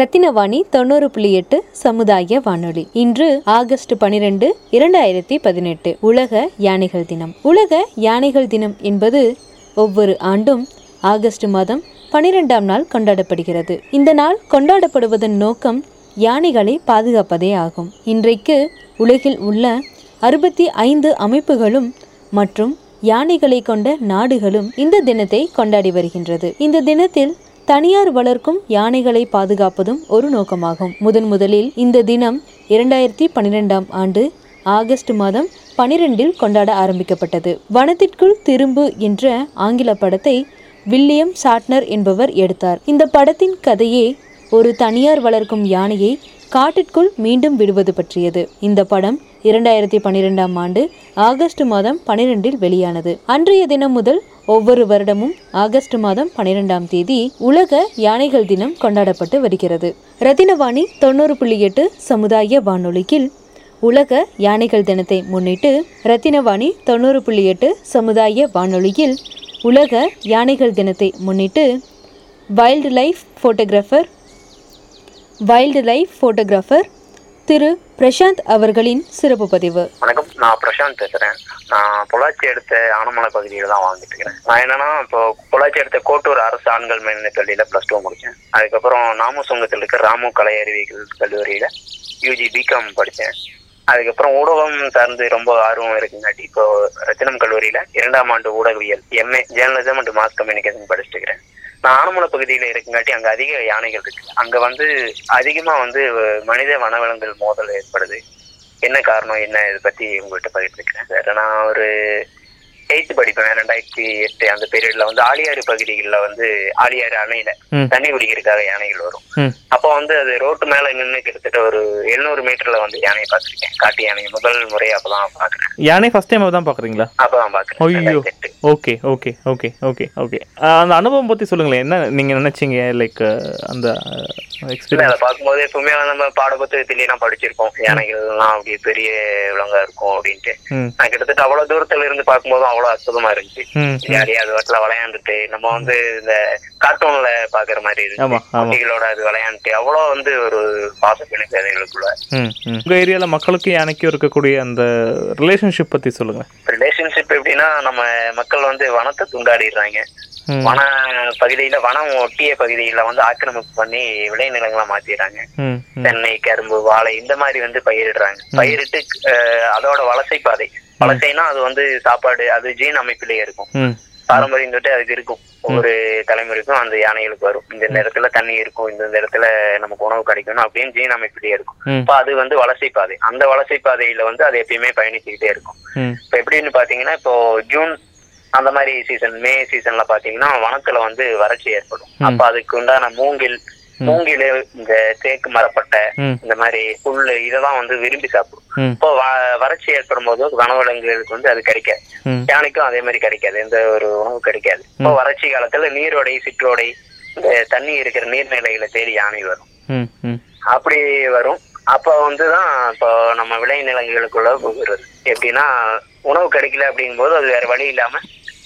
ரத்தினவாணி தொண்ணூறு புள்ளி எட்டு சமுதாய வானொலி. இன்று ஆகஸ்ட் பனிரெண்டு இரண்டாயிரத்தி பதினெட்டு உலக யானைகள் தினம். உலக யானைகள் தினம் என்பது ஒவ்வொரு ஆண்டும் ஆகஸ்ட் மாதம் பனிரெண்டாம் நாள் கொண்டாடப்படுகிறது. இந்த நாள் கொண்டாடப்படுவதன் நோக்கம் யானைகளை பாதுகாப்பதே ஆகும். இன்றைக்கு உலகில் உள்ள அறுபத்தி ஐந்து அமைப்புகளும் மற்றும் யானைகளை கொண்ட நாடுகளும் இந்த தினத்தை கொண்டாடி வருகின்றது. இந்த தினத்தில் தனியார் வளர்க்கும் யானைகளை பாதுகாப்பதும் ஒரு நோக்கமாகும். முதன் முதலில் இந்த தினம் இரண்டாயிரத்தி பன்னிரெண்டாம் ஆண்டு ஆகஸ்ட் மாதம் பனிரெண்டில் கொண்டாட ஆரம்பிக்கப்பட்டது. வனத்திற்குள் திரும்பு என்ற ஆங்கில படத்தை வில்லியம் சாட்னர் என்பவர் எடுத்தார். இந்த படத்தின் கதையே ஒரு தனியார் வளர்க்கும் யானையை காட்டிற்குள் மீண்டும் விடுவது பற்றியது. இந்த படம் இரண்டாயிரத்தி பன்னிரெண்டாம் ஆண்டு ஆகஸ்ட் மாதம் பனிரெண்டில் வெளியானது. அன்றைய தினம் முதல் ஒவ்வொரு வருடமும் ஆகஸ்ட் மாதம் பனிரெண்டாம் தேதி உலக யானைகள் தினம் கொண்டாடப்பட்டு வருகிறது. ரத்தினவாணி தொண்ணூறு புள்ளி எட்டு சமுதாய வானொலியில் உலக யானைகள் தினத்தை முன்னிட்டு ரத்தினவாணி தொண்ணூறு புள்ளி எட்டு சமுதாய வானொலியில் உலக யானைகள் தினத்தை முன்னிட்டு wild life photographer wild life photographer திரு பிரசாந்த் அவர்களின் சிறப்பு பதிவு. வணக்கம் நான் பிரசாந்த் பேசுறேன். நான் பொள்ளாச்சி அடுத்த ஆனமலை பகுதியில் தான் வாழ்ந்துட்டு இருக்கிறேன். நான் என்னன்னா இப்போ பொள்ளாச்சி அடுத்த கோட்டூர் அரசு ஆண்கள் மேல்நிலை பள்ளியில பிளஸ் டூ முடிச்சேன். அதுக்கப்புறம் நாமசுங்கத்தில் இருக்க ராமு கலை அறிவியல் கல்லூரியில யூஜி பிகாம் படித்தேன் அதுக்கப்புறம் ஊடகம் சார்ந்து ரொம்ப ஆர்வம் இருக்குங்காட்டி இப்போ ரத்தினம் கல்லூரியில இரண்டாம் ஆண்டு ஊடகவியல் MA journalism and mass communication படிச்சுட்டு இருக்கிறேன். ஆனமலை பகுதியில இருக்குங்காட்டி அங்க அதிக யானைகள் இருக்கு. அங்க வந்து அதிகமா வந்து மனித வனவிலங்குகள் மோதல் ஏற்படுது. என்ன காரணம் என்ன இதை பத்தி உங்கள்கிட்ட பகிர்ந்துக்கிறேன். சார் நான் ஒரு எயித்து படிப்பேன் ரெண்டாயிரத்தி எட்டு அந்த பீரியட்ல வந்து ஆலியாறு பகுதிகளில் வந்து ஆலியாறு அணையில. தண்ணி குடிக்கிறதுக்காக யானைகள் வரும். அப்போ வந்து அது ரோட்டு மேல நின்று கிட்டத்தட்ட ஒரு எழுநூறு மீட்டர்ல வந்து யானையை பார்த்திருக்கேன். காட்டு யானை முதல் முறை அப்பதான் பாக்குறேன் யானை ஃபர்ஸ்ட் டைம் தான் பார்க்குறீங்களா? அப்பதான் பாக்குறேன் okay okay okay okay okay. அந்த அனுபவம் பற்றி சொல்லுங்களேன். என்ன நீங்கள் நினச்சிங்க? லைக் அந்த எக்ஸ்பீரியன்ஸ் அதை பார்க்கும்போது எப்பவுமே நம்ம பாட புத்தகத்திலாம் படிச்சிருக்கோம் யானைகள்லாம் அப்படி பெரிய விலங்கா இருக்கும் அப்படின்ட்டு. நான் கிட்டத்தட்ட அவ்வளவு தூரத்துல இருந்து பார்க்கும்போதும் அவ்வளவு அற்புதமா இருந்துச்சு. ம் ஜாலியா அது வாட்டில விளையாண்டுட்டு நம்ம வந்து இந்த கார்ட்டூன்ல பாக்குற மாதிரி இருந்துச்சு. குட்டிகளோட அது விளையாண்டுட்டு அவ்வளவு வந்து ஒரு பாசம் எனக்கு ம் உங்கள் ஏரியாவில் மக்களுக்கும் யானைக்கும் இருக்கக்கூடிய அந்த ரிலேஷன்ஷிப் பற்றி சொல்லுங்கள் ரிலேஷன்ஷிப் எப்படின்னா நம்ம மக்கள் வந்து வனத்தை துண்டாடிடுறாங்க. வன பகுதியில வனம் ஒட்டிய பகுதியில வந்து ஆக்கிரமிப்பு பண்ணி விளைநிலங்களா மாத்திடுறாங்க. தென்னை கரும்பு வாழை இந்த மாதிரி வந்து பயிரிடுறாங்க. பயிரிட்டு அதோட வலசை பாதை வலசைனா அது வந்து சாப்பாடு அது ஜீன் அமைப்பிலேயே இருக்கும். பாரம்பரியம் தொட்டு அதுக்கு இருக்கும். ஒவ்வொரு தலைமுறைக்கும் அந்த யானைகளுக்கு வரும். இந்த இடத்துல தண்ணி இருக்கும் இந்த இடத்துல நமக்கு உணவு கிடைக்கணும் அப்படின்னு ஜீன் அமைப்பிலேயே இருக்கும். இப்போ அது வந்து வலசை பாதை அந்த வலசை பாதையில வந்து அது எப்பயுமே பயணிச்சுக்கிட்டே இருக்கும். இப்போ எப்படின்னு பாத்தீங்கன்னா இப்போ ஜூன் அந்த மாதிரி சீசன் மே சீசன்ல பாத்தீங்கன்னா வனத்துல வந்து வறட்சி ஏற்படும். அப்ப அதுக்கு உண்டான மூங்கில் மூங்கில் இந்த தேக்கு மரப்பட்டை இந்த மாதிரி புல்லு இதெல்லாம் வந்து விரும்பி சாப்பிடும். இப்போ வ- வறட்சி ஏற்படும் போது வனவிலங்குகளுக்கு வந்து அது கிடைக்காது. யானைக்கும் அதே மாதிரி கிடைக்காது. எந்த ஒரு உணவு கிடைக்காது. இப்போ வறட்சி காலத்துல நீரோடை சிற்றோடை இந்த தண்ணி இருக்கிற நீர்நிலைகளை தேடி யானை வரும். அப்படி வரும். அப்ப வந்துதான் இப்போ நம்ம விளைநிலங்களுக்குள்ள போகிறது. எப்படின்னா உணவு கிடைக்கல அப்படிங்கும்போது அது வேற வழி இல்லாம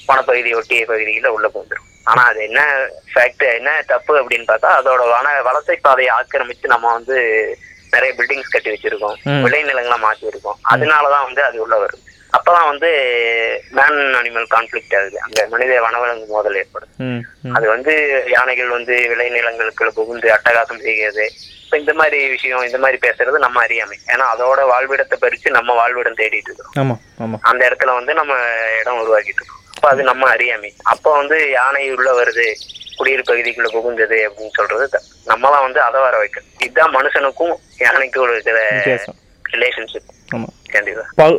வனப்பகுதி ஒட்டிய பகுதியில உள்ள போந்துடும் ஆனா அது என்ன ஃபேக்ட் என்ன தப்பு அப்படின்னு பார்த்தா அதோட வன வலசை பாதையை ஆக்கிரமிச்சு நம்ம வந்து நிறைய பில்டிங்ஸ் கட்டி வச்சிருக்கோம். விளைநிலங்களா மாத்தி இருக்கோம் அதனாலதான் வந்து அது உள்ள வருது. அப்பதான் வந்து மேன் அனிமல் கான்ஃபிளிக்ட் ஆகுது. அங்க மனித வனவிலங்கு மோதல் ஏற்படுது. ம் ம். அது வந்து யானைகள் வந்து விளைநிலங்களுக்குள்ள புகுந்து அட்டகாசம் செய்கிறது. இப்ப இந்த மாதிரி விஷயம் இந்த மாதிரி பேசுறது நம்ம அறியாமை. ஏன்னா அதோட வாழ்விடத்தை பறிச்சு நம்ம வாழ்விடம் தேடிட்டு இருக்கோம் அந்த இடத்துல வந்து நம்ம இடம் உருவாக்கிட்டு இருக்கோம். அப்ப அது நம்ம அறியாமை. அப்ப வந்து யானை உள்ள வருது குடியிருப்பு பகுதிக்குள்ள புகுந்தது அப்படின்னு சொல்றது த- நம்மலாம் வந்து அதை வர வைக்கணும். இதுதான் மனுஷனுக்கும் யானைக்கும் இருக்கிற ரிலேஷன்ஷிப்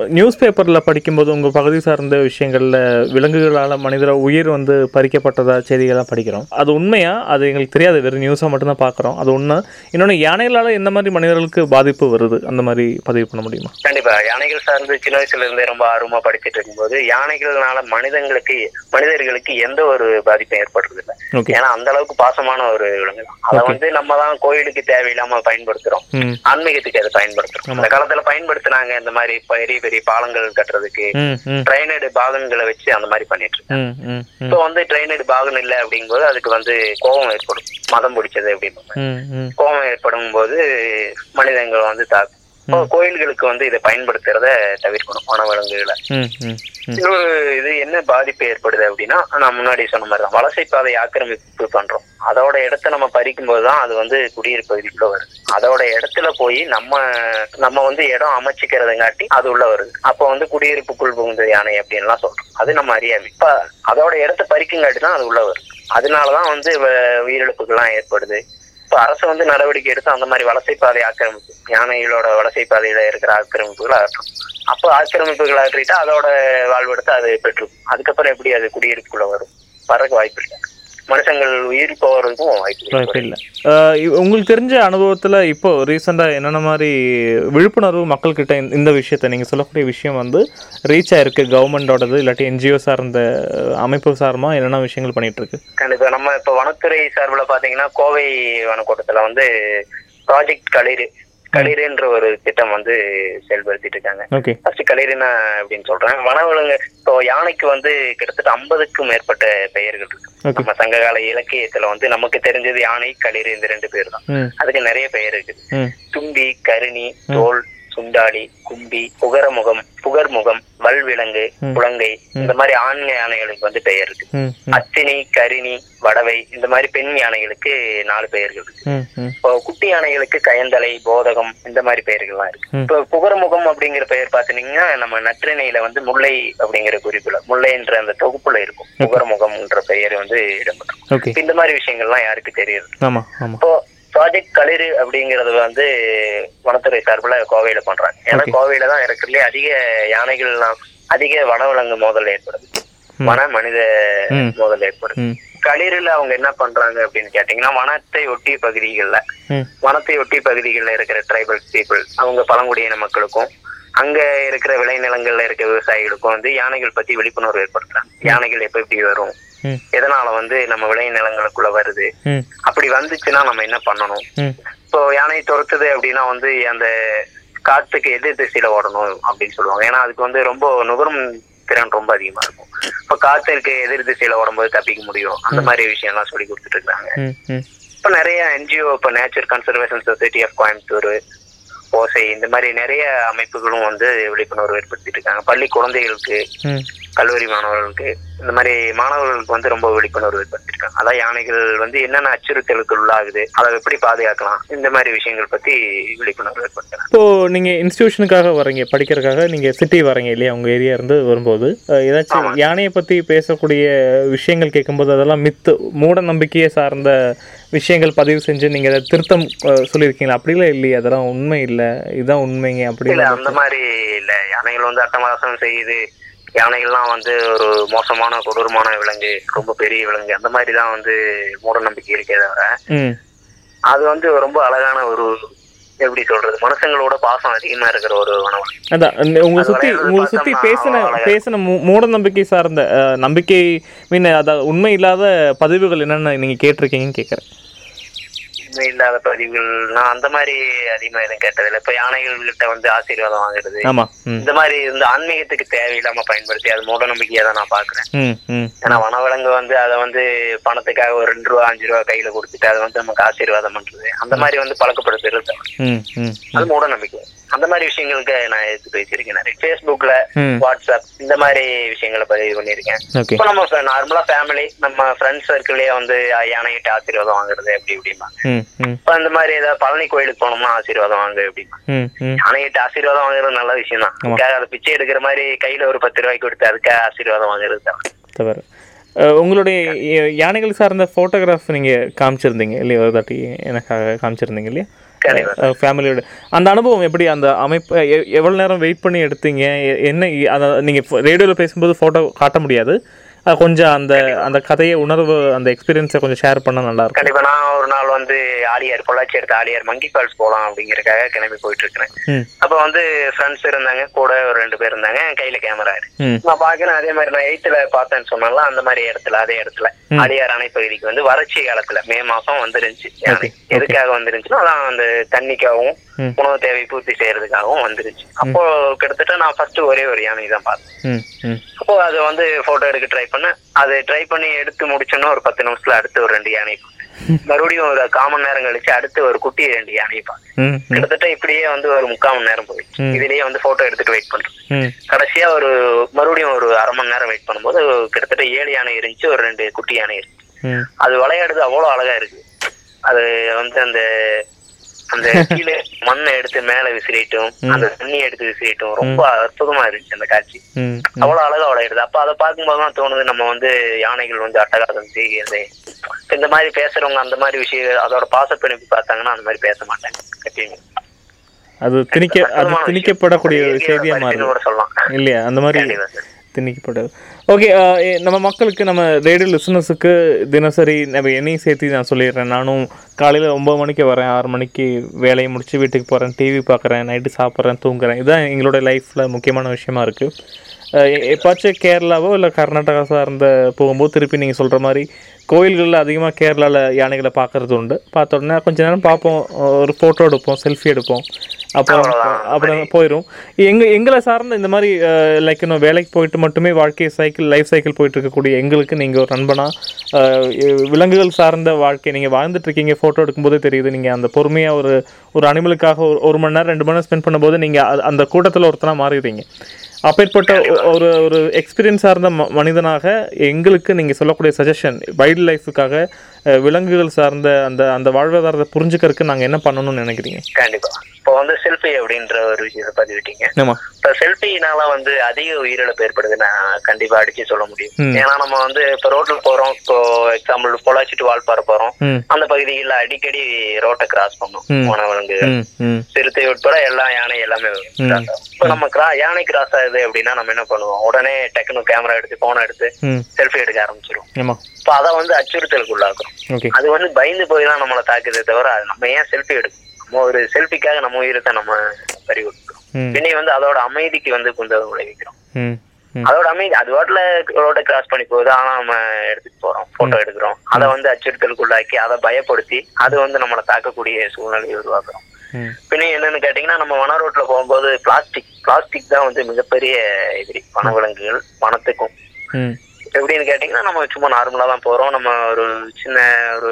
நியூஸ் பேப்பரில் படிக்கும்போது உங்கள் பகுதி சார்ந்த விஷயங்களில் விலங்குகளால் மனிதர உயிர் வந்து பறிக்கப்பட்டதா செய்திகள்லாம் படிக்கிறோம். அது உண்மையா? அது எங்களுக்கு தெரியாது. வெறும் நியூஸாக மட்டும்தான் பார்க்குறோம். அது உண்மை. இன்னொன்று யானைகளால் எந்த மாதிரி மனிதர்களுக்கு பாதிப்பு வருது? அந்த மாதிரி பதிவு பண்ண முடியுமா? கண்டிப்பா. யானைகள் சார்ந்து சின்ன வயசுல இருந்தே ரொம்ப ஆர்வமா படிச்சிட்டு இருக்கும்போது யானைகள்னால மனிதங்களுக்கு மனிதர்களுக்கு எந்த ஒரு பாதிப்பும் ஏற்படுறது இல்லை ஏன்னா அந்த அளவுக்கு பாசமான ஒரு விலங்கு. அதை வந்து நம்ம தான் கோயிலுக்கு தேவையில்லாம பயன்படுத்துறோம். ஆன்மீகத்துக்கு அதை பயன்படுத்துறோம். அந்த காலத்துல பயன்படுத்தினாங்க இந்த மாதிரி மாதிரி பெரிய பெரிய பாலங்கள் கட்டுறதுக்கு ட்ரைனடு பாகன்களை வச்சு அந்த மாதிரி பண்ணிட்டு ம் இப்போ வந்து ட்ரைனடு பாகன் இல்லை அப்படிங்கும்போது அதுக்கு வந்து கோபம் ஏற்படும். மதம் பிடிச்சது அப்படின்னு கோபம் ஏற்படும் போது மனிதங்கள் வந்து தாக்கும் கோயில்களுக்கு வந்து இதை பயன்படுத்துறத தவிர்க்கணும் வனவிலங்குகளை. இன்னொரு இது என்ன பாதிப்பு ஏற்படுது அப்படின்னா நான் முன்னாடி சொன்ன மாதிரி தான் வலசை பாதை ஆக்கிரமிப்பு பண்றோம். அதோட இடத்த நம்ம பறிக்கும் போதுதான் அது வந்து குடியிருப்பு பகுதிக்குள்ள வருது. அதோட இடத்துல போய் நம்ம நம்ம வந்து இடம் அமைச்சுக்கிறதுங்காட்டி அது உள்ள வருது. அப்போ வந்து குடியிருப்புக்குள் புகுந்த யானை அப்படின்லாம் சொல்றோம். அது நம்ம அறியாமை. இப்ப அதோட இடத்த பறிக்குங்காட்டி தான் அது உள்ள வருது. அதனாலதான் வந்து உயிரிழப்புகள்லாம் ஏற்படுது. இப்போ அரசு வந்து நடவடிக்கை எடுத்து அந்த மாதிரி வலசை பாதை ஆக்கிரமிப்பு யானைகளோட வலசை பாதையில இருக்கிற ஆக்கிரமிப்புகள் அகற்றும். அப்போ ஆக்கிரமிப்புகள் அகற்றிட்டா அதோட வாழ்வெடுத்து அது பெற்றும் அதுக்கப்புறம் எப்படி அது குடியிருப்புக்குள்ள வரும்? வர்றதுக்கு வாய்ப்பு இல்லை மனுஷங்கள் உயிர் போறதுக்கும் வாய்ப்பு இல்லை உங்களுக்கு தெரிஞ்ச அனுபவத்தில் இப்போ ரீசெண்டாக என்னென்ன மாதிரி விழிப்புணர்வு மக்கள்கிட்ட இந்த- விஷயத்தை நீங்கள் சொல்லக்கூடிய விஷயம் வந்து ரீச் ஆயிருக்கு கவர்மெண்டோடது இல்லாட்டி என்ஜிஓ சார்ந்த அமைப்பு சார்பாக என்னென்ன விஷயங்கள் பண்ணிட்டு இருக்கு கண்டிப்பா. நம்ம இப்ப வனத்துறை சார்பில் பாத்தீங்கன்னா கோவை வனக்கோட்டத்துல வந்து ப்ராஜெக்ட் களிறு களிறுன்ற ஒரு திட்டம் வந்து செயல்படுத்திட்டு இருக்காங்க ஃபர்ஸ்ட் களிறுனா அப்படின்னு சொல்றேன். வனவிலங்கு இப்போ யானைக்கு வந்து கிட்டத்தட்ட ஐம்பதுக்கும் மேற்பட்ட பெயர்கள் இருக்கு. நம்ம சங்ககால இலக்கியத்துல வந்து நமக்கு தெரிஞ்சது யானை களிறு இந்த ரெண்டு பேர் தான். அதுக்கு நிறைய பெயர் இருக்குது. ம். தும்பி கருணி தோல் சுண்டாளி கும்பி புகரமுகம் புகர்முகம் வல்விலங்கு ம். குளங்கை இந்த மாதிரி ஆண் யானைகளுக்கு வந்து பெயர் இருக்கு. அத்தினி கரிணி வடவை இந்த மாதிரி பெண் யானைகளுக்கு நாலு பெயர்கள் இருக்கு. இப்போ குட்டி யானைகளுக்கு கயந்தலை போதகம் இந்த மாதிரி பெயர்கள்லாம் இருக்கு. இப்போ புகரமுகம் அப்படிங்கிற பெயர் பாத்தீங்கன்னா நம்ம நற்றிணையில வந்து முல்லை அப்படிங்கிற குறிப்புல முல்லைன்ற அந்த தொகுப்புல இருக்கும். புகரமுகம்ன்ற பெயர் வந்து இப்ப இந்த மாதிரி விஷயங்கள்லாம் யாருக்கு தெரியுது? இப்போ ப்ராஜெக்ட் களிறு அப்படிங்கறது வந்து வனத்துறை சார்பில் கோவையில பண்றாங்க. ஏன்னா. கோவையில தான் இருக்கிறதுலே அதிக யானைகள்லாம் அதிக வனவிலங்கு மோதல் ஏற்படுது. வன மனித. மோதல் ஏற்படுது. களிறுல அவங்க என்ன பண்றாங்க அப்படின்னு கேட்டீங்கன்னா வனத்தை ஒட்டிய பகுதிகளில் வனத்தை ஒட்டி பகுதிகளில் இருக்கிற ட்ரைபல் பீப்புள் அவங்க பழங்குடியின மக்களுக்கும் அங்க இருக்கிற விளைநிலங்கள்ல இருக்க விவசாயிகளுக்கும் வந்து யானைகள் பத்தி விழிப்புணர்வு ஏற்படுத்துறாங்க. யானைகள் எப்ப எப்படி வரும்? எதனால வந்து நம்ம விளைநிலங்களுக்குள்ள வருது? ம். அப்படி வந்துச்சுன்னா நம்ம என்ன பண்ணணும்? இப்போ யானை துரத்துது அப்படின்னா வந்து அந்த காத்துக்கு எதிர் திசையில ஓடணும் அப்படின்னு சொல்லுவாங்க. ஏன்னா அதுக்கு வந்து ரொம்ப நுகரும் திறன் ரொம்ப அதிகமா இருக்கும். இப்போ காத்துக்கு எதிர் திசையில ஓடும்போது தப்பிக்க முடியும். அந்த மாதிரி விஷயம்லாம் சொல்லி கொடுத்துட்டு இருக்காங்க. இப்போ நிறைய என்ஜிஓ இப்போ nature conservation society of Coimbatore Osai இந்த மாதிரி நிறைய அமைப்புகளும் வந்து விழிப்புணர்வு ஏற்படுத்திட்டு இருக்காங்க. பள்ளி குழந்தைகளுக்கு கல்லூரி மாணவர்களுக்கு இந்த மாதிரி மாணவர்களுக்கு வந்து ரொம்ப விழிப்புணர்வு ஏற்படுத்திருக்காங்க அதான் யானைகள் வந்து என்னென்ன அச்சுறுத்தலுக்கு உள்ளாகுது அதை எப்படி பாதுகாக்கலாம் இந்த மாதிரி விஷயங்கள் பத்தி விழிப்புணர்வு ஏற்படுத்துறாங்க. இப்போ நீங்க இன்ஸ்டிடியூஷனுக்காக வரீங்க படிக்கிறதுக்காக நீங்க சிட்டி வரீங்க இல்லையா? உங்க ஏரியா இருந்து வரும்போது ஏதாச்சும் யானையை பத்தி பேசக்கூடிய விஷயங்கள் கேட்கும்போது அதெல்லாம் மித்து மூட நம்பிக்கையை சார்ந்த விஷயங்கள் பதிவு செஞ்சு நீங்க அதை திருத்தம் சொல்லியிருக்கீங்களா? அப்படிலாம் இல்லையா அதெல்லாம் உண்மை இல்லை இதுதான் உண்மைங்க அப்படி இல்ல அந்த மாதிரி இல்ல. யானைகள் வந்து அட்டமாசம் செய்யுது யானைகள்லாம் வந்து ஒரு மோசமான கொடூரமான விலங்கு ரொம்ப பெரிய விலங்கு அந்த மாதிரி தான் வந்து மூட நம்பிக்கை இருக்கே தவிர அது வந்து ரொம்ப அழகான ஒரு எப்படி சொல்றது மனுஷங்களோட பாசம் அதிகமா இருக்கிற ஒரு உணவு. அதான் அது சுத்தி உங்களை சுத்தி பேசின பேசின மூட நம்பிக்கை சார்ந்த நம்பிக்கை மீன் அதான் உண்மை இல்லாத பதிவுகள் என்னென்ன நீங்க கேட்டிருக்கீங்கன்னு கேட்குறேன் உண்மை இல்லாத பதிவுகள்னா அந்த மாதிரி அதிகமா எதுவும் கேட்டதில்லை. இப்ப யானைகள் கிட்ட வந்து ஆசீர்வாதம் வாங்குறது இந்த மாதிரி இந்த ஆன்மீகத்துக்கு தேவையில்லாம பயன்படுத்தி அது மூட நம்பிக்கையா தான் நான் பாக்குறேன் ஏன்னா வனவிலங்கு வந்து அதை வந்து பணத்துக்காக ஒரு ரெண்டு ரூபா அஞ்சு ரூபா கையில கொடுத்துட்டு அதை வந்து நமக்கு ஆசீர்வாதம் பண்றது. அந்த மாதிரி வந்து பழக்கப்படுத்துறது அது மூட நம்பிக்கை. அந்த மாதிரி விஷயங்களுக்கு நான் எடுத்து பேசியிருக்கேன் நிறைய. ஃபேஸ்புக்ல வாட்ஸ்அப் இந்த மாதிரி விஷயங்களை பதிவு பண்ணியிருக்கேன். இப்போ நம்ம நார்மலா ஃபேமிலி நம்ம ஃப்ரெண்ட்ஸ் சர்க்கிள்லயே வந்து யானைகிட்ட ஆசீர்வாதம் வாங்குறது அப்படி இப்படிம்பாங்க. இப்போ அந்த மாதிரி ஏதாவது பழனி கோயிலுக்கு போனோம்னா ஆசீர்வாதம் வாங்க அப்படிமா ம் ம். யானைகிட்ட ஆசீர்வாதம் வாங்குறது நல்ல விஷயம் தான் அதுக்காக அதை பிச்சை எடுக்கிற மாதிரி கையில ஒரு பத்து ரூபாய்க்கு கொடுத்து அதுக்காக ஆசீர்வாதம் வாங்குறது தான் உங்களுடைய யானைகள் சார்ந்த ஃபோட்டோகிராஃப் நீங்கள் காமிச்சிருந்தீங்க இல்லையா? ஒரு தாட்டி எனக்காக காமிச்சிருந்தீங்க இல்லையா? ஃபேமிலியோட அந்த அனுபவம் எப்படி? அந்த அமைப்பு எ- எவ்வளவு நேரம் வெயிட் பண்ணி எடுத்தீங்க? என்ன அதை நீங்கள் ரேடியோவில் பேசும்போது ஃபோட்டோ காட்ட முடியாது. கொஞ்சம் அந்த அந்த கதையை உணர்வு அந்த எக்ஸ்பீரியன்ஸை கொஞ்சம் ஷேர் பண்ணால் நல்லா இருக்கும். கண்டிப்பா நான் ஒரு நாள் வந்து ஆலியார் பொள்ளாச்சி எடுத்த ஆலியார் மங்கி ஃபால்ஸ் போலாம் அப்படிங்கறதுக்காக கிளம்பி போயிட்டு இருக்கிறேன் அப்ப வந்து ஃப்ரெண்ட்ஸ் இருந்தாங்க கூட ஒரு ரெண்டு பேர் இருந்தாங்க கையில கேமரா நான் பாக்குறேன் அதே மாதிரி நான் எயித்துல பார்த்தேன்னு சொன்னால அந்த மாதிரி இடத்துல அதே இடத்துல. ஆலியார் அணை பகுதிக்கு வந்து வறட்சி காலத்துல மே மாசம் வந்துருந்துச்சு. எதுக்காக வந்துருந்துச்சுன்னா அதான் அந்த தண்ணிக்காகவும். உணவு தேவை பூர்த்தி செய்யறதுக்காகவும் வந்துருச்சு அப்போ கிட்டத்தட்ட நான் ஃபர்ஸ்ட் ஒரே ஒரு யானை தான் பார்த்தேன். அப்போ அதை வந்து போட்டோ எடுக்க ட்ரை பண்ணேன் அது ட்ரை பண்ணி எடுத்து முடிச்சோன்னா ஒரு பத்து நிமிஷத்துல அடுத்து ஒரு ரெண்டு யானை. மறுபடியும் ஒரு கால் மணி நேரம் கழிச்சு அடுத்து ஒரு குட்டி ரெண்டு யானை பார்த்தேன் ம் ம். கிட்டத்தட்ட இப்படியே வந்து ஒரு முக்கால் மணி நேரம் போயிடுச்சு. ம். இதுலயே வந்து போட்டோ எடுத்துட்டு வெயிட் பண்றேன். கடைசியா ஒரு மறுபடியும் ஒரு அரை மணி நேரம் வெயிட் பண்ணும்போது கிட்டத்தட்ட ஏழு யானை இருந்துச்சு ஒரு ரெண்டு குட்டி யானை இருந்துச்சு. அது விளையாடுறது அவ்வளவு அழகா இருக்கு. அது வந்து அந்த அந்த கீழே மண்ணை எடுத்து மேல விசிறிட்டும் அந்த தண்ணி எடுத்து விசிறிட்டும். ரொம்ப அற்புதமா இருந்துச்சு அந்த காட்சி. அவ்வளவு அழகா விளையாடுது. அப்ப அதை பார்க்கும்போது தான் தோணுது நம்ம வந்து யானைகள் வந்து அட்டகாசம் செய்கிறது. இந்த மாதிரி பேசுறவங்க அந்த மாதிரி விஷயம் அதோட பாசப்பிணைப்பு பார்த்தாங்கன்னா அந்த மாதிரி பேச மாட்டாங்க கட்டிங்க அது திணிக்க அது திணிக்கப்படக்கூடிய கூட சொல்லலாம். இல்லையா? அந்த மாதிரி திணிக்கப்படுது. ஓகே uh, eh, நம்ம மக்களுக்கு நம்ம ரேடியோ லிசனர்ஸுக்கு தினசரி நம்ம என்னையும் சேர்த்து நான் சொல்லிடுறேன். நானும் காலையில் ஒம்பது மணிக்கு வரேன் ஆறு மணிக்கு வேலையை முடித்து வீட்டுக்கு போகிறேன் டிவி பார்க்குறேன் நைட்டு சாப்பிட்றேன் தூங்குறேன். இதுதான் எங்களோட லைஃப்பில் முக்கியமான விஷயமா இருக்குது எப்பாச்சும் கேரளாவோ இல்லை கர்நாடகா சார்ந்த போகும்போது திருப்பி நீங்கள் சொல்கிற மாதிரி கோயில்களில் அதிகமாக கேரளாவில் யானைகளை பார்க்கறது உண்டு. பார்த்த உடனே கொஞ்ச நேரம் பார்ப்போம் ஒரு ஃபோட்டோ எடுப்போம் செல்ஃபி எடுப்போம். அப்புறம் அப்புறம் போயிடும் எங்க எங்களை சார்ந்த இந்த மாதிரி லைக் இன்னும் வேலைக்கு போயிட்டு மட்டுமே வாழ்க்கை சைக்கிள் லைஃப் சைக்கிள் போயிட்டு இருக்கக்கூடிய எங்களுக்கு நீங்கள் ஒரு நண்பனா விலங்குகள் சார்ந்த வாழ்க்கை நீங்கள் வாழ்ந்துட்டு இருக்கீங்க ஃபோட்டோ எடுக்கும்போதே தெரியுது நீங்கள் அந்த பொறுமையாக ஒரு ஒரு அனிமலுக்காக ஒரு ஒரு மணி நேரம் ரெண்டு மணி நேரம் ஸ்பெண்ட் பண்ணும்போது நீங்கள் அந்த கூட்டத்தில் ஒருத்தனா மாறிடுறீங்க. அப்பேற்பட்ட ஒரு ஒரு எக்ஸ்பீரியன்ஸ் சார்ந்த மனிதனாக எங்களுக்கு நீங்கள் சொல்லக்கூடிய சஜஷன் வைல்ட் லைஃபுக்காக விலங்குகள் சார்ந்த அந்த அந்த வாழ்வாதாரத்தை புரிஞ்சுக்கிறதுக்கு நாங்கள் என்ன பண்ணணும்னு நினைக்கிறீங்க? கண்டிப்பா. இப்போ வந்து செல்ஃபி அப்படின்ற ஒரு விஷயத்தை பதிவிட்டீங்க. இப்ப செல்ஃபினால வந்து அதிக உயிரிழப்பு ஏற்படுது நான் கண்டிப்பா அடிச்சு சொல்ல முடியும். ஏன்னா நம்ம வந்து இப்ப ரோட்ல போறோம். இப்போ எக்ஸாம்பிள் பொள்ளாச்சி டு வால்பாறை போறோம். அந்த பகுதிகளில் அடிக்கடி ரோட்டை கிராஸ் பண்ணும். ம். வனவிலங்கு ம். ம். சிறுத்தை உட்பட எல்லா யானை எல்லாமே. இப்ப நம்ம கிரா யானை கிராஸ் ஆகுது அப்படின்னா நம்ம என்ன பண்ணுவோம்? உடனே டக்குனு கேமரா எடுத்து போனை எடுத்து செல்ஃபி எடுக்க ஆரம்பிச்சிரும் ஆமாம் இப்ப அதை வந்து அச்சுறுத்தலுக்கு உள்ளாக்கும் ஓகே. அது வந்து பயந்து போய் தான் நம்மளை தாக்குதே தவிர நம்ம ஏன் செல்ஃபி எடுக்கும் நம்ம ஒரு செல்ஃபிக்காக நம்ம உயிரத்தை நம்ம பறி கொடுக்கிறோம் ம். பின்னே வந்து அதோட அமைதிக்கு வந்து குந்தகம் விளைவிக்கிறோம். அதோட அமைதி அது வாட்டில ரோட்டை கிராஸ் பண்ணி போகுது ஆனா நம்ம எடுத்துட்டு போறோம் போட்டோ எடுக்கிறோம். அதை வந்து அச்சுறுத்தலுக்குள்ளாக்கி அதை பயப்படுத்தி அது வந்து நம்மளை தாக்கக்கூடிய சூழ்நிலையை உருவாக்குறோம். பின்ன என்னன்னு கேட்டீங்கன்னா நம்ம வன ரோட்ல போகும்போது பிளாஸ்டிக் பிளாஸ்டிக் தான் வந்து மிகப்பெரிய எதிரி. வனவிலங்குகள் வனத்துக்கும். எப்படின்னு கேட்டீங்கன்னா நம்ம சும்மா நார்மலா தான் போறோம். நம்ம ஒரு சின்ன ஒரு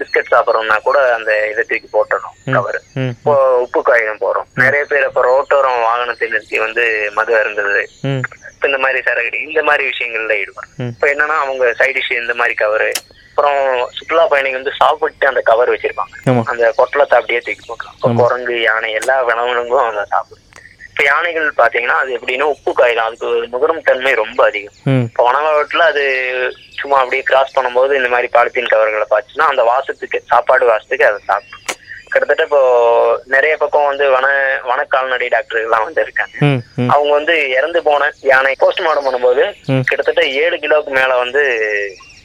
பிஸ்கட் சாப்பிட்றோம்னா கூட அந்த இதை தூக்கி போட்டுறோம் கவர் இப்போ உப்பு காகிதம் போறோம். நிறைய பேர் இப்போ ரோட்டோரம் வாகனத்தை நிறுத்தி வந்து மது அருந்தது இந்த மாதிரி சரகடி இந்த மாதிரி விஷயங்கள்ல ஈடுபடும். இப்ப என்னன்னா அவங்க சைட் டிஷ் இந்த மாதிரி கவரு அப்புறம் சுற்றுலா பயணிகள் வந்து சாப்பிட்டு அந்த கவர் வச்சிருப்பாங்க. அந்த பொட்டலத்தை அப்படியே தூக்கி போட்டுரும். இப்ப குரங்கு யானை எல்லா விலங்குகளும் அதை சாப்பிடும். இப்ப யானைகள் பாத்தீங்கன்னா அது எப்படின்னா உப்பு காயிலும் அதுக்கு ஒரு முகரும் தன்மை ரொம்ப அதிகம். இப்போ உணவகத்துல அது சும்மா அப்படியே கிராஸ் பண்ணும்போது இந்த மாதிரி பாலித்தீன் கவர்களை பார்த்துச்சுன்னா அந்த வாசத்துக்கு சாப்பாடு வாசத்துக்கு அதை சாப்பிடும். கிட்டத்தட்ட இப்போ நிறைய பக்கம் வந்து வன வன கால்நடை டாக்டர்கள்லாம் வந்து இருக்காங்க. அவங்க வந்து இறந்து போன யானை போஸ்ட்மார்ட்டம் பண்ணும்போது. கிட்டத்தட்ட ஏழு கிலோவுக்கு மேல வந்து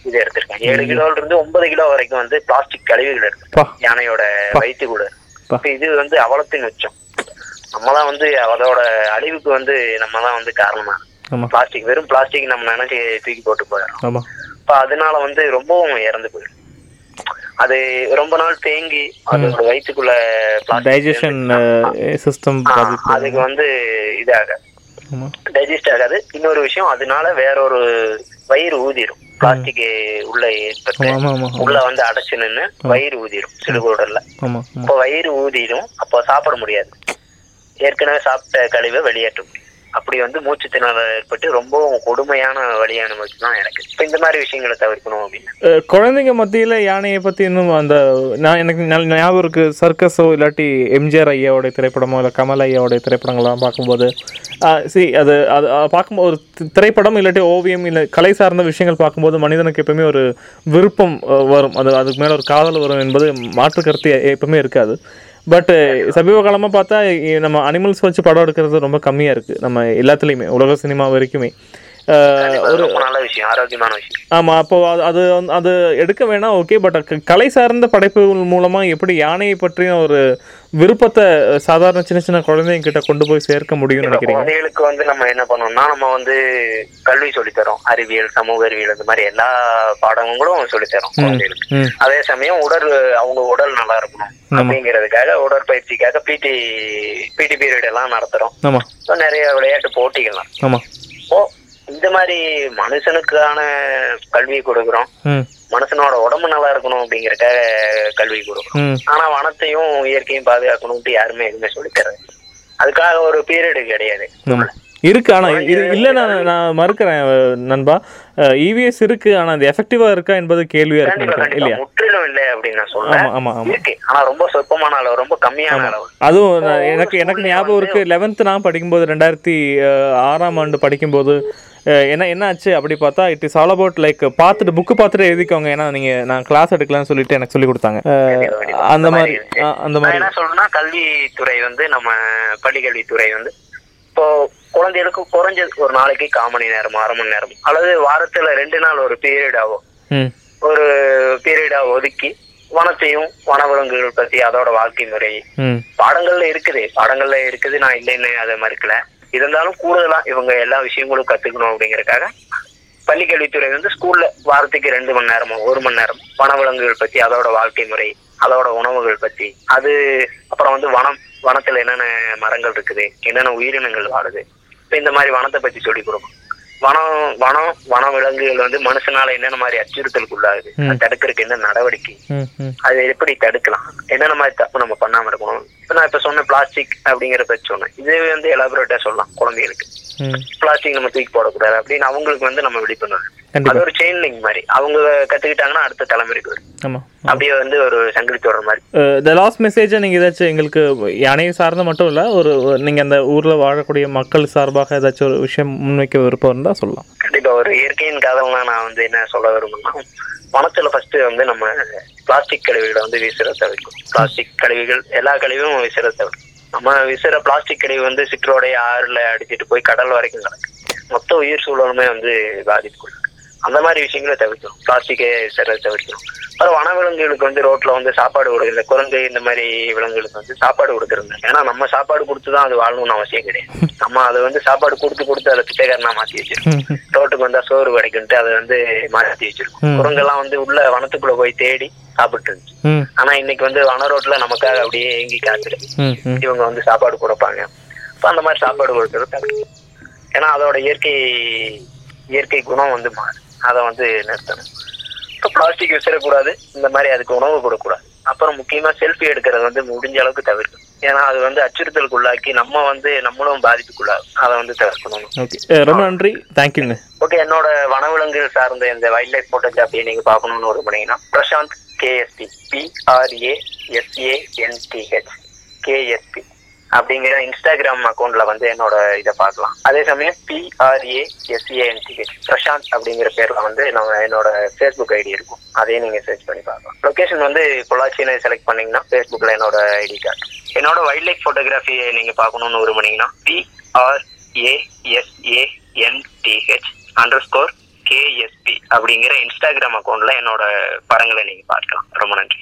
இது எடுத்திருக்காங்க. ஏழு கிலோல இருந்து ஒன்பது கிலோ வரைக்கும் வந்து பிளாஸ்டிக் கழிவுகள் எடுத்து பா. யானையோட வயிற்று கூட இது வந்து அவலத்தின் உச்சம். நம்ம தான் வந்து அதோட அழிவுக்கு வந்து நம்ம தான் வந்து காரணமா. பிளாஸ்டிக் வெறும் பிளாஸ்டிக் நம்ம நினைச்சு தூக்கி போட்டு போயிடும் இப்ப அதனால வந்து ரொம்பவும் இறந்து போயிடும். அது ரொம்ப நாள் தேங்கி அதோட வயிற்றுக்குள்ள டைஜஷன் சிஸ்டம் அதுக்கு வந்து இதாக டைஜஸ்ட் ஆகாது. இன்னொரு விஷயம் அதனால வேற ஒரு வயிறு ஊதிரும். பிளாஸ்டிக் உள்ள ஏற்பட்டு உள்ள வந்து அடைச்சு நின்னு வயிறு ஊதிரும். சிறுகுடல்ல அப்போ வயிறு ஊதிடும் அப்போ சாப்பிட முடியாது. ஏற்கனவே சாப்பிட்ட கழிவை வெளியேற்ற முடியும் அப்படி வந்து மூச்சு திணறல் ஏற்பட்டு ரொம்பவும் கொடுமையான வழி அனுபவிச்சு தான் எனக்கு. இப்போ இந்த மாதிரி விஷயங்களை தவிர்க்கணும் அப்படின்னு. குழந்தைங்க மத்தியில் யானையை பற்றி இன்னும் அந்த நான் எனக்கு நல்ல ஞாபகம் இருக்கு சர்க்கஸோ இல்லாட்டி எம்ஜிஆர் ஐயாவோடைய திரைப்படமோ இல்லை கமல் ஐயாவோடைய திரைப்படங்கள்லாம் பார்க்கும்போது சி அது அது பார்க்கும்போது ஒரு திரைப்படம் இல்லாட்டி ஓவியம் இல்லை கலை சார்ந்த விஷயங்கள் பார்க்கும்போது மனிதனுக்கு எப்பவுமே ஒரு விருப்பம் வரும். அது அதுக்கு மேலே ஒரு காதல் வரும் என்பது மாற்று கருத்து எப்பவுமே இருக்காது. பட் eh, சமீப காலமாக பார்த்தா நம்ம அனிமல்ஸ் வச்சு படம் எடுக்கிறது ரொம்ப கம்மியாக இருக்குது நம்ம எல்லாத்துலேயுமே உலக சினிமா வரைக்குமே. ரொம்ப நல்ல விஷயம் ஆரோக்கியமான விஷயம். ஆமாம் அப்போ அது- அது எடுக்க வேணாம் ஓகே பட் கலை சார்ந்த படைப்புகள் மூலமாக எப்படி யானையை பற்றிய ஒரு விருப்பத்தை சாதாரண சின்ன சின்ன குழந்தைங்க கிட்ட கொண்டு போய் சேர்க்க முடியும்னு இப்ப நினைக்கிறீங்க? குழந்தைகளுக்கு வந்து நம்ம என்ன பண்ணோம்னா நம்ம வந்து கல்வி சொல்லித்தரோம். அறிவியல் சமூக அறிவியல் இந்த மாதிரி எல்லா பாடங்களும் சொல்லித்தரோம் குழந்தைகளுக்கு. அதே சமயம் உடல் அவங்க உடல் நல்லா இருக்கணும் அப்படிங்கிறதுக்காக உடற்பயிற்சிக்காக பிடி பிடி பீரியட் எல்லாம் நடத்துறோம். நிறைய விளையாட்டு போட்டிகள்லாம் ஓ இந்த மாதிரி மனுஷனுக்கான கல்வி கொடுக்குறோம். மனுஷனோட உடம்பு நல்லா இருக்கணும் அப்படிங்கறதுக்காக கல்வி கொடுக்குறோம். ஆனா வனத்தையும் இயற்கையும் பாதுகாக்கணும்ட்டு யாருமே எதுவுமே சொல்லித் தரது அதுக்காக ஒரு பீரியடு கிடையாது. இருக்கு ஆனா இது இல்ல நான் நான் மறுக்கிறேன் நண்பா. இவிஎஸ் இருக்கு ஆனா அது எஃபெக்டிவா இருக்கா என்பது கேள்வியா இருக்கு இல்லையா? முற்றிலும் இல்லை அப்படின்னு நான் சொல்றேன் ஆமா ஆமா இருக்கு. ஆனா ரொம்ப சொற்பமான அளவு ரொம்ப கம்மியான அளவு. அதுவும் எனக்கு எனக்கு ஞாபகம் இருக்கு லெவன்த் நான் படிக்கும்போது ரெண்டாயிரத்தி ஆறாம் ஆண்டு படிக்கும்போது என்ன என்ன ஆச்சு? அப்படி பார்த்தா it is all about like பார்த்துட்டு புக்கு பார்த்துட்டு எழுதிக்கோங்க. ஏன்னா நீங்க நான் கிளாஸ் எடுக்கலாம்னு சொல்லிட்டு எனக்கு சொல்லி கொடுத்தாங்க. அந்த மாதிரி அந்த மாதிரி. என்ன சொல்றேன்னா கல்வித்துறை வந்து நம்ம பள்ளிக்கல்வித்துறை வந்து இப்போ குழந்தைகளுக்கு குறைஞ்சது ஒரு நாளைக்கு கால் மணி நேரம் அரை மணி நேரம் அல்லது வாரத்துல ரெண்டு நாள் ஒரு பீரியட் ஆகும் ஒரு பீரியடா ஒதுக்கி வனத்தையும் வனவிலங்குகள் பத்தி அதோட வாழ்க்கை முறை. பாடங்கள்ல இருக்குது. பாடங்கள்ல இருக்குது. நான் இல்லைன்னு அதை மறுக்கல இருந்தாலும் கூடுதலா இவங்க எல்லா விஷயங்களும் கத்துக்கணும் அப்படிங்கறதுக்காக பள்ளிக்கல்வித்துறை வந்து ஸ்கூல்ல வாரத்துக்கு ரெண்டு மணி நேரமோ ஒரு மணி நேரம் வனவிலங்குகள் பத்தி அதோட வாழ்க்கை முறை அதோட உணவுகள் பத்தி அது அப்புறம் வந்து வனம் வனத்துல என்னென்ன மரங்கள் இருக்குது என்னென்ன உயிரினங்கள் வாழுது இப்ப இந்த மாதிரி வனத்தை பத்தி சொல்லி கொடுக்கும் வனம் வனம் வன விலங்குகள் வந்து மனுஷனால என்னென்ன மாதிரி அச்சுறுத்தலுக்கு உள்ளாகுது அதை தடுக்கிறதுக்கு என்ன நடவடிக்கை? அதை எப்படி தடுக்கலாம்? என்னென்ன மாதிரி தப்பு நம்ம பண்ணாம இருக்கணும்? இப்ப நான் இப்ப சொன்ன பிளாஸ்டிக் அப்படிங்கிற பத்தி சொன்னேன். இது வந்து எலாபரேட்டா சொல்லலாம் குழந்தைகளுக்கு. பிளாஸ்டிக் நம்ம தூக்கி போடக்கூடாது அப்படின்னு அவங்களுக்கு வந்து நம்ம விழிப்புணர்வு அது ஒரு செயின் லிங்க் மாதிரி. அவங்க கத்துக்கிட்டாங்கன்னா அடுத்த தலைமுறைக்கு வரும். ஆமா. அப்படியே வந்து ஒரு சங்கிலி தொடர் மாதிரி. த லாஸ்ட் மெசேஜை நீங்கள் ஏதாச்சும் எங்களுக்கு யானையை சார்ந்த மட்டும் இல்லை ஒரு நீங்கள் அந்த ஊரில் வாழக்கூடிய மக்கள் சார்பாக ஏதாச்சும் ஒரு விஷயம் முன்வைக்க விருப்பம் இருந்தால் சொல்லலாம். கண்டிப்பா ஒரு இயற்கையின் காதல்னா நான் வந்து என்ன சொல்ல விரும்புனா வனத்துல ஃபர்ஸ்ட் வந்து நம்ம பிளாஸ்டிக் கழிவுகளை வந்து வீசுறத தவிர்க்கும் பிளாஸ்டிக் கழிவுகள் எல்லா கழிவும் வீசுறத தவிர்க்கும் நம்ம வீசுற பிளாஸ்டிக் கழிவு வந்து சிற்றோடைய ஆறுல அடிச்சிட்டு போய் கடல் வரைக்கும் கிடக்கு. மொத்த உயிர் சூழலுமே வந்து பாதிப்புக்குள்ள அந்த மாதிரி விஷயங்களை தவிர்க்கணும். பிளாஸ்டிக்கை வீசுறத தவிர்க்கணும். அப்புறம் வனவிலங்குகளுக்கு வந்து ரோட்ல வந்து சாப்பாடு கொடுக்குறது குரங்கு இந்த மாதிரி விலங்குகளுக்கு வந்து சாப்பாடு கொடுக்குறது. ஏன்னா நம்ம சாப்பாடு கொடுத்து தான் அது வாழணும்னு அவசியம் கிடையாது. நம்ம அதை வந்து சாப்பாடு கொடுத்து கொடுத்து அதை பிச்சைக்காரனா மாத்தி வச்சிருக்கோம். ரோட்டுக்கு வந்தா சோறு கிடைக்குன்ட்டு அதை வந்து மாத்தி வச்சிருக்கோம். குரங்கெல்லாம் வந்து உள்ள வனத்துக்குள்ள போய் தேடி சாப்பிட்டு இருந்துச்சு. ஆனா இன்னைக்கு வந்து வன ரோட்ல நமக்காக அப்படியே ஏங்கி காத்துருக்கு இவங்க வந்து சாப்பாடு கொடுப்பாங்க. அப்ப அந்த மாதிரி சாப்பாடு கொடுக்கறது ஏன்னா அதோட இயற்கை இயற்கை குணம் வந்து மாறும் அதை வந்து நிறுத்தணும். இப்போ பிளாஸ்டிக் விசிறக்கூடாது. இந்த மாதிரி அதுக்கு உணவு கொடுக்கக்கூடாது. அப்புறம் முக்கியமா செல்ஃபி எடுக்கிறது வந்து முடிஞ்ச அளவுக்கு தவிர்க்கணும். ஏன்னா அது வந்து அச்சுறுத்தலுக்கு உள்ளாக்கி நம்ம வந்து நம்மளும் பாதிப்புக்குள்ளாகும் அதை வந்து தவிர்க்கணும் ஓகே ரொம்ப நன்றி. தேங்க்யூங்க ஓகே என்னோட வனவிலங்குகள் சார்ந்த இந்த வைல்ட் லைஃப் போட்டோகிராஃபியை நீங்க பார்க்கணும்னு ஒரு பண்ணீங்கன்னா Prashanth KSP PRA SANTH KSP அப்படிங்கிற இன்ஸ்டாகிராம் அக்கௌண்ட்ல வந்து என்னோட இதை பார்க்கலாம். அதே சமயம் பிஆர்ஏ எஸ்ஏஎன்டிஹெச் பிரசாந்த் அப்படிங்கிற பேர்ல வந்து நம்ம என்னோட ஃபேஸ்புக் ஐடி இருக்கும். அதையும் நீங்க சர்ச் பண்ணி பார்க்கலாம். லொகேஷன் வந்து பொள்ளாச்சின்னு செலக்ட் பண்ணீங்கன்னா ஃபேஸ்புக்ல என்னோட ஐடி கார்டு என்னோட வைல்ட் லைஃப் போட்டோகிராஃபியை நீங்க பார்க்கணும்னு விரும்புனீங்கன்னா பிஆர்ஏஎஸ்ஏஎன்டிஹெச் அண்டர் ஸ்கோர் கேஎஸ்பி அப்படிங்கிற இன்ஸ்டாகிராம் அக்கௌண்ட்ல என்னோட படங்களை நீங்க பார்க்கலாம். ரொம்ப நன்றி.